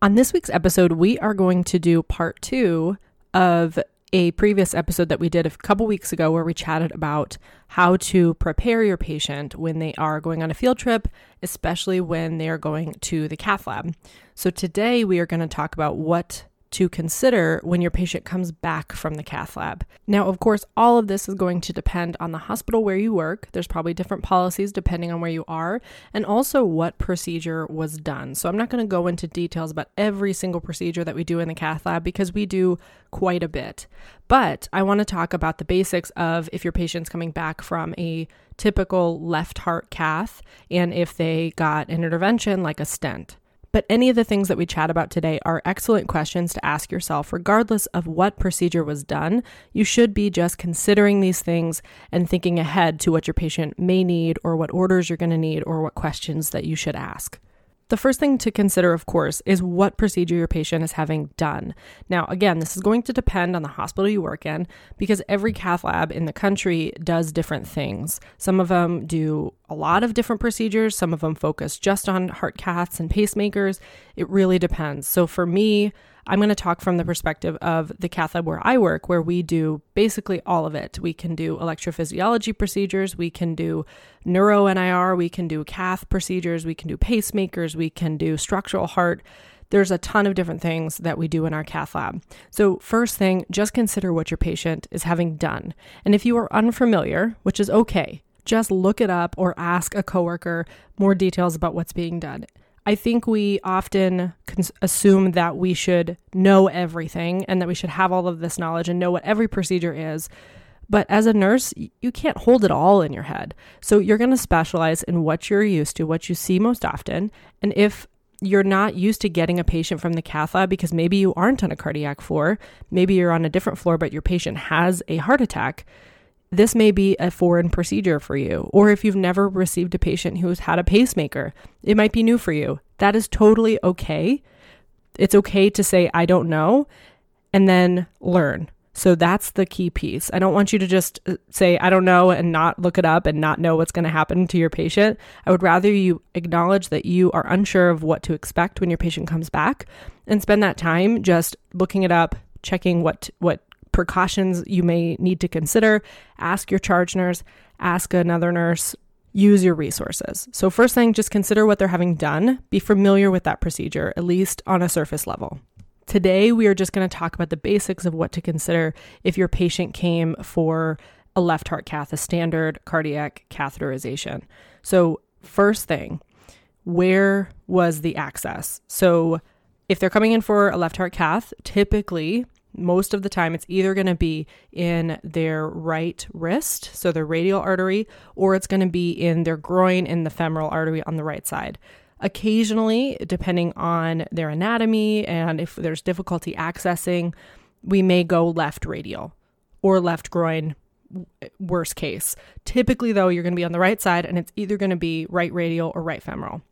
On this week's episode, we are going to do part two of a previous episode that we did a couple weeks ago where we chatted about how to prepare your patient when they are going on a field trip, especially when they are going to the cath lab. So today we are going to talk about what to consider when your patient comes back from the cath lab. Now, of course, all of this is going to depend on the hospital where you work. There's probably different policies depending on where you are and also what procedure was done. So, I'm not going to go into details about every single procedure that we do in the cath lab because we do quite a bit. But I want to talk about the basics of if your patient's coming back from a typical left heart cath and if they got an intervention like a stent. But any of the things that we chat about today are excellent questions to ask yourself, regardless of what procedure was done. You should be just considering these things and thinking ahead to what your patient may need, or what orders you're going to need, or what questions that you should ask. The first thing to consider, of course, is what procedure your patient is having done. Now, again, this is going to depend on the hospital you work in because every cath lab in the country does different things. Some of them do a lot of different procedures, some of them focus just on heart caths and pacemakers. It really depends. So, for me, I'm going to talk from the perspective of the cath lab where I work, where we do basically all of it. We can do electrophysiology procedures, we can do neuro NIR, we can do cath procedures, we can do pacemakers, we can do structural heart. There's a ton of different things that we do in our cath lab. So, first thing, just consider what your patient is having done. And if you are unfamiliar, which is okay, just look it up or ask a coworker more details about what's being done. I think we often cons- assume that we should know everything and that we should have all of this knowledge and know what every procedure is. But as a nurse, you can't hold it all in your head. So you're going to specialize in what you're used to, what you see most often. And if you're not used to getting a patient from the cath lab because maybe you aren't on a cardiac floor, maybe you're on a different floor, but your patient has a heart attack, this may be a foreign procedure for you. Or if you've never received a patient who's had a pacemaker, it might be new for you. That is totally okay. It's okay to say, I don't know, and then learn. So that's the key piece. I don't want you to just uh, say, I don't know, and not look it up and not know what's going to happen to your patient. I would rather you acknowledge that you are unsure of what to expect when your patient comes back and spend that time just looking it up, checking what, what precautions you may need to consider. Ask your charge nurse, ask another nurse, use your resources. So, first thing, just consider what they're having done. Be familiar with that procedure, at least on a surface level. Today, we are just going to talk about the basics of what to consider if your patient came for a left heart cath, a standard cardiac catheterization. So, first thing, where was the access? So, if they're coming in for a left heart cath, typically most of the time it's either going to be in their right wrist, so their radial artery, or it's going to be in their groin in the femoral artery on the right side. Occasionally, depending on their anatomy and if there's difficulty accessing, we may go left radial or left groin, worst case. Typically, though, you're going to be on the right side and it's either going to be right radial or right femoral.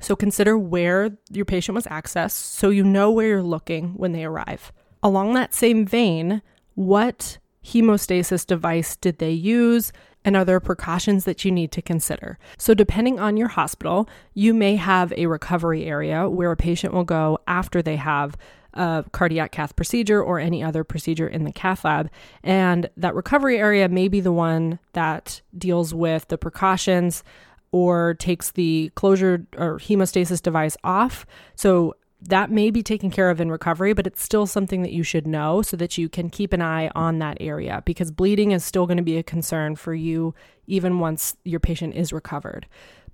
So consider where your patient was accessed so you know where you're looking when they arrive. Along that same vein, what hemostasis device did they use? And are there precautions that you need to consider? So, depending on your hospital, you may have a recovery area where a patient will go after they have a cardiac cath procedure or any other procedure in the cath lab. And that recovery area may be the one that deals with the precautions or takes the closure or hemostasis device off. So, that may be taken care of in recovery, but it's still something that you should know so that you can keep an eye on that area because bleeding is still going to be a concern for you even once your patient is recovered.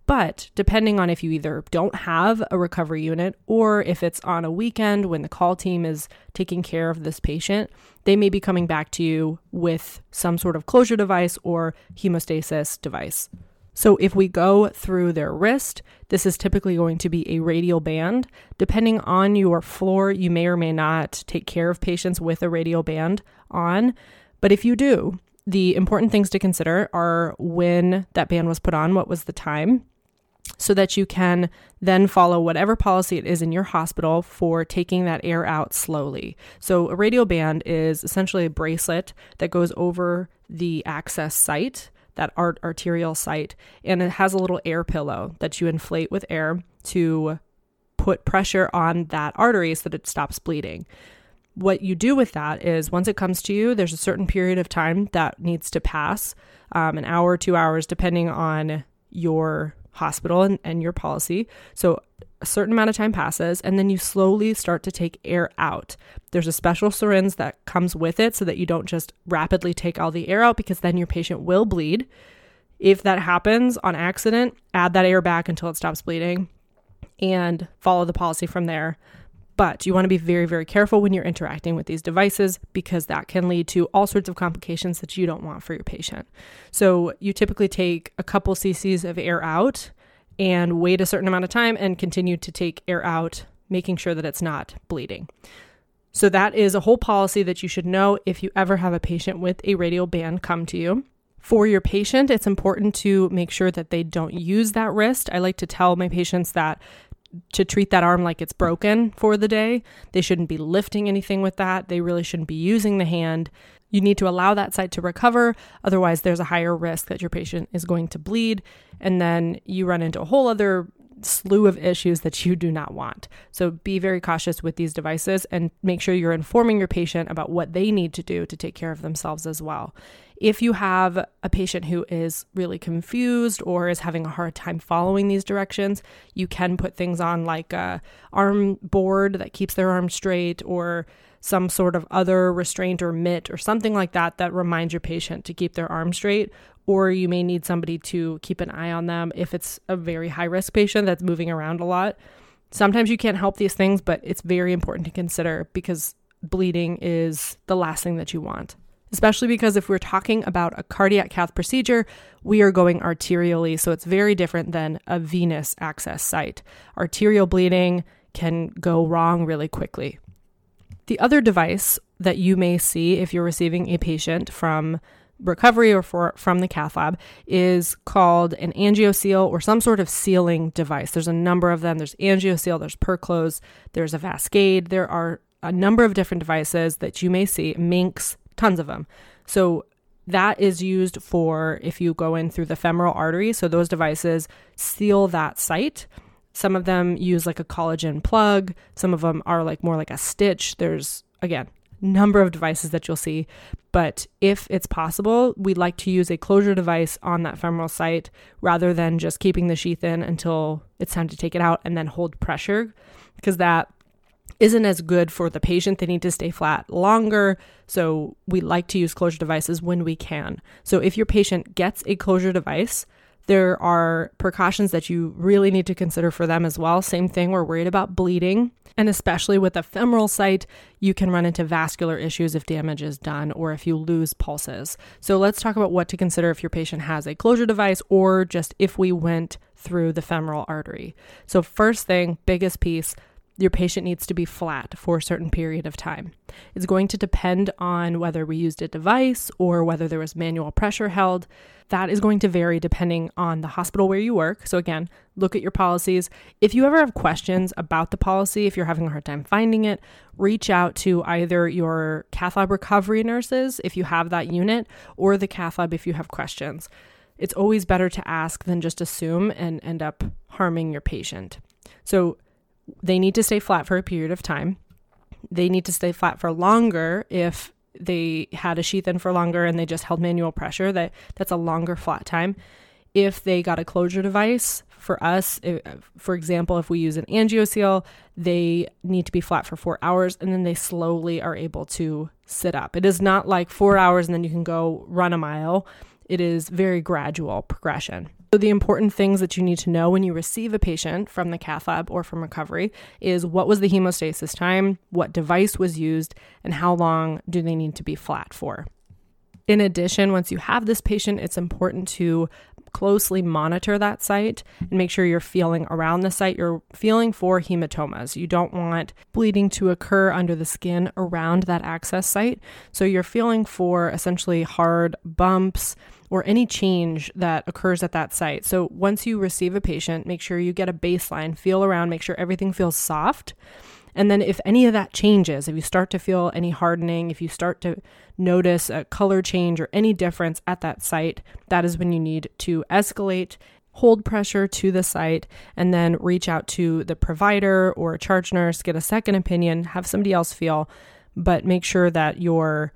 But depending on if you either don't have a recovery unit or if it's on a weekend when the call team is taking care of this patient, they may be coming back to you with some sort of closure device or hemostasis device. So, if we go through their wrist, this is typically going to be a radial band. Depending on your floor, you may or may not take care of patients with a radial band on. But if you do, the important things to consider are when that band was put on, what was the time, so that you can then follow whatever policy it is in your hospital for taking that air out slowly. So, a radial band is essentially a bracelet that goes over the access site that art- arterial site, and it has a little air pillow that you inflate with air to put pressure on that artery so that it stops bleeding. What you do with that is once it comes to you, there's a certain period of time that needs to pass um, an hour, two hours, depending on your hospital and, and your policy. So a certain amount of time passes and then you slowly start to take air out. There's a special syringe that comes with it so that you don't just rapidly take all the air out because then your patient will bleed. If that happens on accident, add that air back until it stops bleeding and follow the policy from there. But you want to be very, very careful when you're interacting with these devices because that can lead to all sorts of complications that you don't want for your patient. So you typically take a couple cc's of air out and wait a certain amount of time and continue to take air out, making sure that it's not bleeding. So, that is a whole policy that you should know if you ever have a patient with a radial band come to you. For your patient, it's important to make sure that they don't use that wrist. I like to tell my patients that to treat that arm like it's broken for the day. They shouldn't be lifting anything with that. They really shouldn't be using the hand. You need to allow that site to recover. Otherwise, there's a higher risk that your patient is going to bleed. And then you run into a whole other slew of issues that you do not want. So be very cautious with these devices and make sure you're informing your patient about what they need to do to take care of themselves as well. If you have a patient who is really confused or is having a hard time following these directions, you can put things on like a arm board that keeps their arm straight or some sort of other restraint or mitt or something like that that reminds your patient to keep their arm straight or you may need somebody to keep an eye on them if it's a very high risk patient that's moving around a lot. Sometimes you can't help these things, but it's very important to consider because bleeding is the last thing that you want especially because if we're talking about a cardiac cath procedure, we are going arterially, so it's very different than a venous access site. Arterial bleeding can go wrong really quickly. The other device that you may see if you're receiving a patient from recovery or for, from the cath lab is called an angioseal or some sort of sealing device. There's a number of them. There's angioseal, there's Perclose, there's a Vascade. There are a number of different devices that you may see. Mynx, tons of them. So that is used for if you go in through the femoral artery. So those devices seal that site. Some of them use like a collagen plug. Some of them are like more like a stitch. There's again number of devices that you'll see. But if it's possible, we'd like to use a closure device on that femoral site rather than just keeping the sheath in until it's time to take it out and then hold pressure because that isn't as good for the patient. They need to stay flat longer. So we like to use closure devices when we can. So if your patient gets a closure device, there are precautions that you really need to consider for them as well. Same thing, we're worried about bleeding. And especially with a femoral site, you can run into vascular issues if damage is done or if you lose pulses. So let's talk about what to consider if your patient has a closure device or just if we went through the femoral artery. So, first thing, biggest piece, your patient needs to be flat for a certain period of time. It's going to depend on whether we used a device or whether there was manual pressure held. That is going to vary depending on the hospital where you work. So, again, look at your policies. If you ever have questions about the policy, if you're having a hard time finding it, reach out to either your cath lab recovery nurses if you have that unit or the cath lab if you have questions. It's always better to ask than just assume and end up harming your patient. So, they need to stay flat for a period of time. They need to stay flat for longer if they had a sheath in for longer and they just held manual pressure. That that's a longer flat time. If they got a closure device, For us, if, for example, if we use an angioseal, they need to be flat for four hours and then they slowly are able to sit up. It is not like four hours and then you can go run a mile. It is very gradual progression. So, the important things that you need to know when you receive a patient from the cath lab or from recovery is what was the hemostasis time, what device was used, and how long do they need to be flat for. In addition, once you have this patient, it's important to closely monitor that site and make sure you're feeling around the site. You're feeling for hematomas. You don't want bleeding to occur under the skin around that access site. So you're feeling for essentially hard bumps or any change that occurs at that site. So once you receive a patient, make sure you get a baseline, feel around, make sure everything feels soft. And then, if any of that changes, if you start to feel any hardening, if you start to notice a color change or any difference at that site, that is when you need to escalate, hold pressure to the site, and then reach out to the provider or a charge nurse, get a second opinion, have somebody else feel, but make sure that you're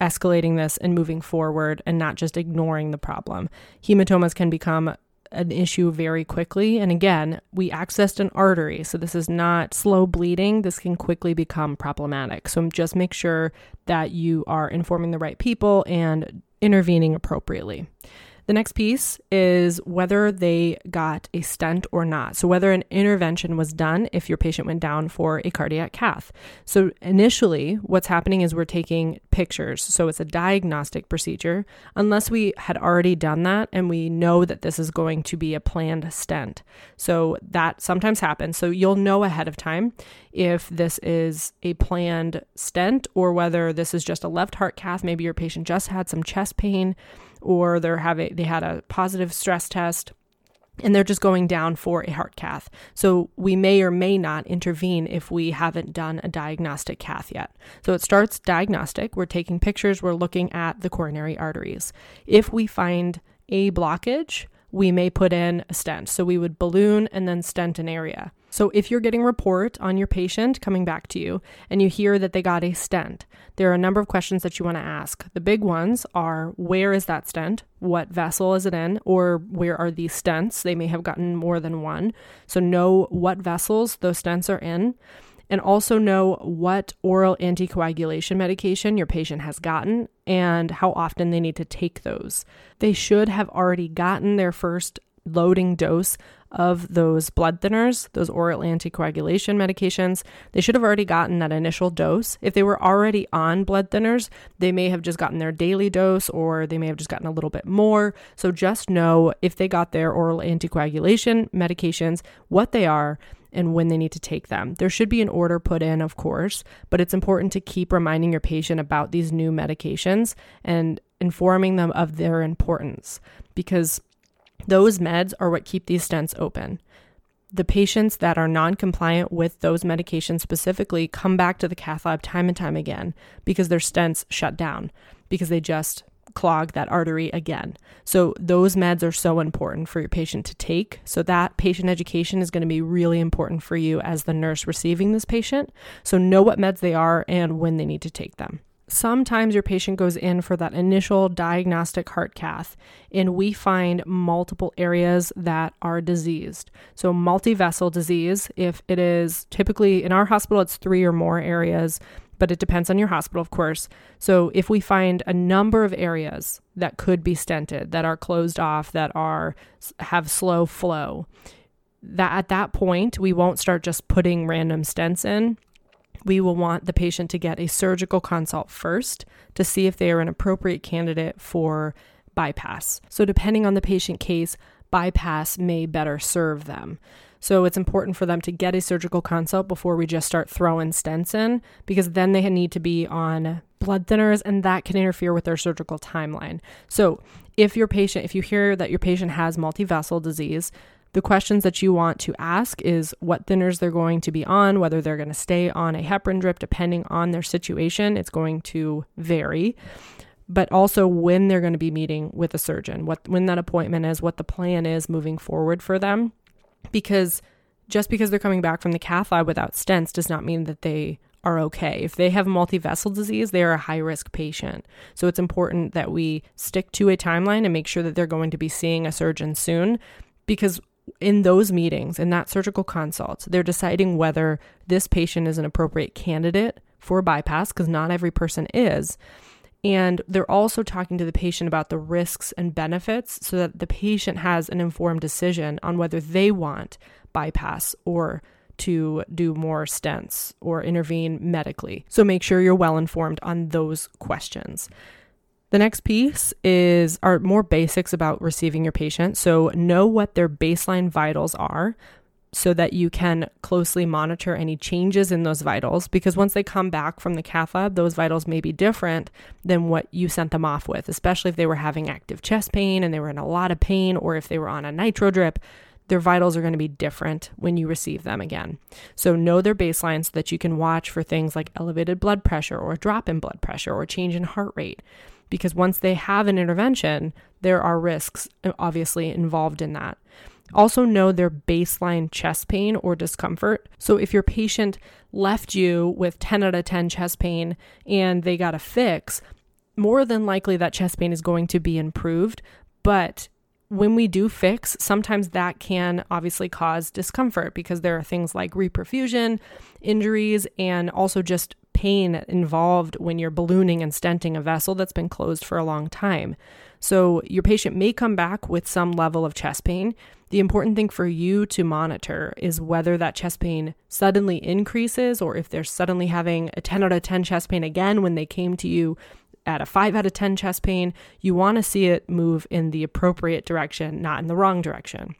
escalating this and moving forward and not just ignoring the problem. Hematomas can become an issue very quickly. And again, we accessed an artery, so this is not slow bleeding. This can quickly become problematic. So just make sure that you are informing the right people and intervening appropriately. The next piece is whether they got a stent or not. So, whether an intervention was done if your patient went down for a cardiac cath. So, initially, what's happening is we're taking pictures. So, it's a diagnostic procedure, unless we had already done that and we know that this is going to be a planned stent. So, that sometimes happens. So, you'll know ahead of time if this is a planned stent or whether this is just a left heart cath. Maybe your patient just had some chest pain or they're having they had a positive stress test and they're just going down for a heart cath. So we may or may not intervene if we haven't done a diagnostic cath yet. So it starts diagnostic. We're taking pictures, we're looking at the coronary arteries. If we find a blockage, we may put in a stent. So we would balloon and then stent an area. So if you're getting report on your patient coming back to you and you hear that they got a stent, there are a number of questions that you want to ask. The big ones are where is that stent? What vessel is it in? Or where are these stents? They may have gotten more than one. So know what vessels those stents are in and also know what oral anticoagulation medication your patient has gotten and how often they need to take those. They should have already gotten their first loading dose of those blood thinners, those oral anticoagulation medications. They should have already gotten that initial dose. If they were already on blood thinners, they may have just gotten their daily dose or they may have just gotten a little bit more. So just know if they got their oral anticoagulation medications, what they are, and when they need to take them. There should be an order put in, of course, but it's important to keep reminding your patient about these new medications and informing them of their importance because those meds are what keep these stents open. The patients that are non compliant with those medications specifically come back to the cath lab time and time again because their stents shut down because they just clog that artery again. So, those meds are so important for your patient to take. So, that patient education is going to be really important for you as the nurse receiving this patient. So, know what meds they are and when they need to take them sometimes your patient goes in for that initial diagnostic heart cath and we find multiple areas that are diseased. So multivessel disease, if it is typically in our hospital it's 3 or more areas, but it depends on your hospital of course. So if we find a number of areas that could be stented, that are closed off, that are have slow flow, that at that point we won't start just putting random stents in we will want the patient to get a surgical consult first to see if they are an appropriate candidate for bypass. So, depending on the patient case, bypass may better serve them. So, it's important for them to get a surgical consult before we just start throwing stents in because then they need to be on blood thinners and that can interfere with their surgical timeline. So, if your patient, if you hear that your patient has multivessel disease, the questions that you want to ask is what thinners they're going to be on, whether they're going to stay on a heparin drip, depending on their situation. It's going to vary. But also when they're going to be meeting with a surgeon, what when that appointment is, what the plan is moving forward for them. Because just because they're coming back from the cath lab without stents does not mean that they are okay. If they have multivessel disease, they are a high risk patient. So it's important that we stick to a timeline and make sure that they're going to be seeing a surgeon soon because in those meetings, in that surgical consult, they're deciding whether this patient is an appropriate candidate for bypass, because not every person is. And they're also talking to the patient about the risks and benefits so that the patient has an informed decision on whether they want bypass or to do more stents or intervene medically. So make sure you're well informed on those questions. The next piece is are more basics about receiving your patient. So know what their baseline vitals are so that you can closely monitor any changes in those vitals because once they come back from the cath lab, those vitals may be different than what you sent them off with, especially if they were having active chest pain and they were in a lot of pain or if they were on a nitro drip their vitals are going to be different when you receive them again. So know their baseline so that you can watch for things like elevated blood pressure or drop in blood pressure or change in heart rate. Because once they have an intervention, there are risks uh, obviously involved in that. Also, know their baseline chest pain or discomfort. So, if your patient left you with 10 out of 10 chest pain and they got a fix, more than likely that chest pain is going to be improved, but when we do fix, sometimes that can obviously cause discomfort because there are things like reperfusion, injuries, and also just pain involved when you're ballooning and stenting a vessel that's been closed for a long time. So, your patient may come back with some level of chest pain. The important thing for you to monitor is whether that chest pain suddenly increases or if they're suddenly having a 10 out of 10 chest pain again when they came to you at a 5 out of 10 chest pain, you want to see it move in the appropriate direction, not in the wrong direction.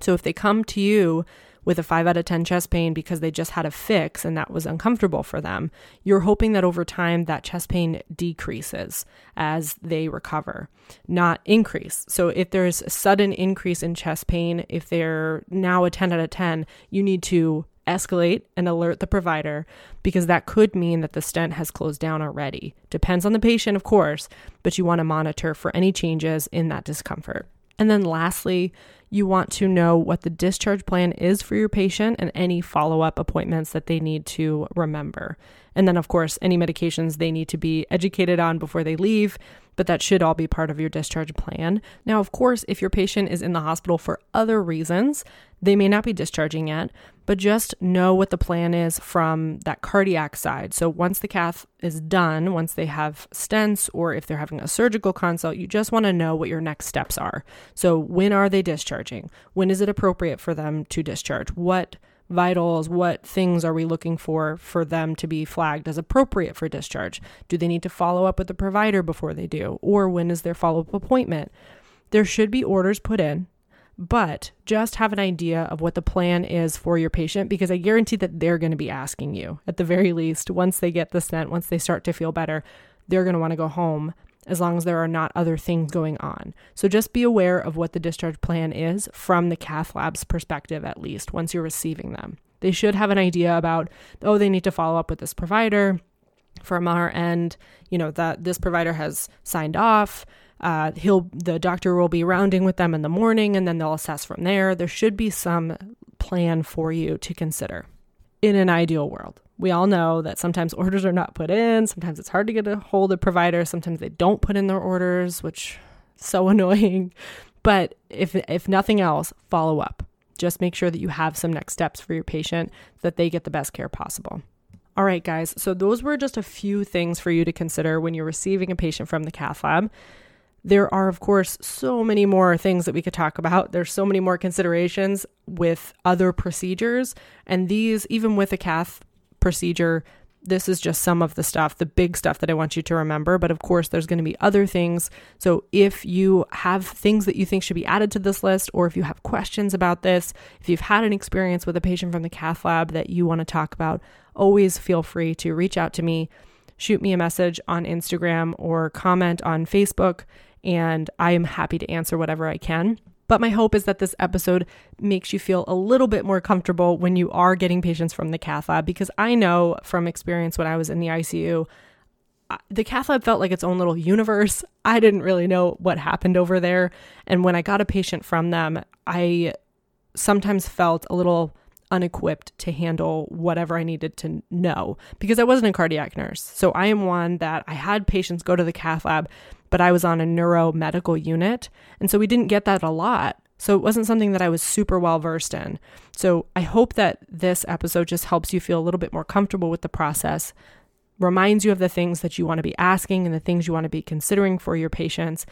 So if they come to you with a 5 out of 10 chest pain because they just had a fix and that was uncomfortable for them, you're hoping that over time that chest pain decreases as they recover, not increase. So if there's a sudden increase in chest pain, if they're now a 10 out of 10, you need to escalate and alert the provider because that could mean that the stent has closed down already. Depends on the patient, of course, but you want to monitor for any changes in that discomfort. And then lastly, you want to know what the discharge plan is for your patient and any follow up appointments that they need to remember. And then, of course, any medications they need to be educated on before they leave, but that should all be part of your discharge plan. Now, of course, if your patient is in the hospital for other reasons, they may not be discharging yet, but just know what the plan is from that cardiac side. So once the cath is done, once they have stents or if they're having a surgical consult, you just want to know what your next steps are. So when are they discharging? When is it appropriate for them to discharge? What vitals, what things are we looking for for them to be flagged as appropriate for discharge? Do they need to follow up with the provider before they do? Or when is their follow up appointment? There should be orders put in but just have an idea of what the plan is for your patient because I guarantee that they're going to be asking you at the very least once they get the stent, once they start to feel better, they're going to want to go home as long as there are not other things going on. So just be aware of what the discharge plan is from the cath lab's perspective, at least once you're receiving them. They should have an idea about, oh, they need to follow up with this provider from our end, you know, that this provider has signed off uh, he'll the doctor will be rounding with them in the morning, and then they'll assess from there. There should be some plan for you to consider. In an ideal world, we all know that sometimes orders are not put in. Sometimes it's hard to get a hold of providers. Sometimes they don't put in their orders, which so annoying. But if if nothing else, follow up. Just make sure that you have some next steps for your patient that they get the best care possible. All right, guys. So those were just a few things for you to consider when you're receiving a patient from the cath lab. There are, of course, so many more things that we could talk about. There's so many more considerations with other procedures. And these, even with a cath procedure, this is just some of the stuff, the big stuff that I want you to remember. But of course, there's going to be other things. So if you have things that you think should be added to this list, or if you have questions about this, if you've had an experience with a patient from the cath lab that you want to talk about, always feel free to reach out to me, shoot me a message on Instagram, or comment on Facebook and I am happy to answer whatever I can. But my hope is that this episode makes you feel a little bit more comfortable when you are getting patients from the cath lab because I know from experience when I was in the ICU, the cath lab felt like its own little universe. I didn't really know what happened over there. And when I got a patient from them, I sometimes felt a little unequipped to handle whatever I needed to know because I wasn't a cardiac nurse. So I am one that I had patients go to the cath lab but I was on a neuro medical unit. And so we didn't get that a lot So it wasn't something that I was super well versed in. So I hope that this episode just helps you feel a little bit more comfortable with the process, reminds you of the things that you want to be asking and the things you want to be considering for your patients.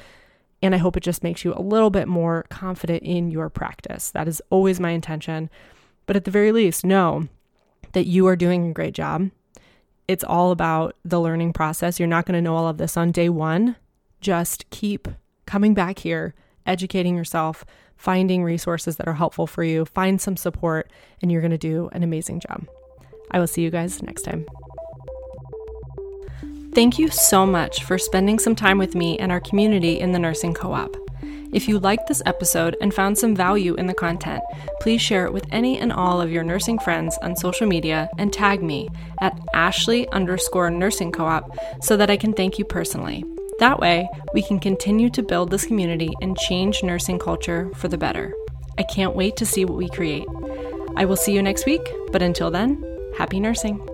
And I hope it just makes you a little bit more confident in your practice. That is always my intention. But at the very least, know that you are doing a great job. It's all about the learning process. You're not going to know all of this on day one. Just keep coming back here, educating yourself, finding resources that are helpful for you, find some support, and you're going to do an amazing job. I will see you guys next time. Thank you so much for spending some time with me and our community in the Nursing Co op. If you liked this episode and found some value in the content, please share it with any and all of your nursing friends on social media and tag me at Ashley underscore nursing co op so that I can thank you personally. That way, we can continue to build this community and change nursing culture for the better. I can't wait to see what we create. I will see you next week, but until then, happy nursing.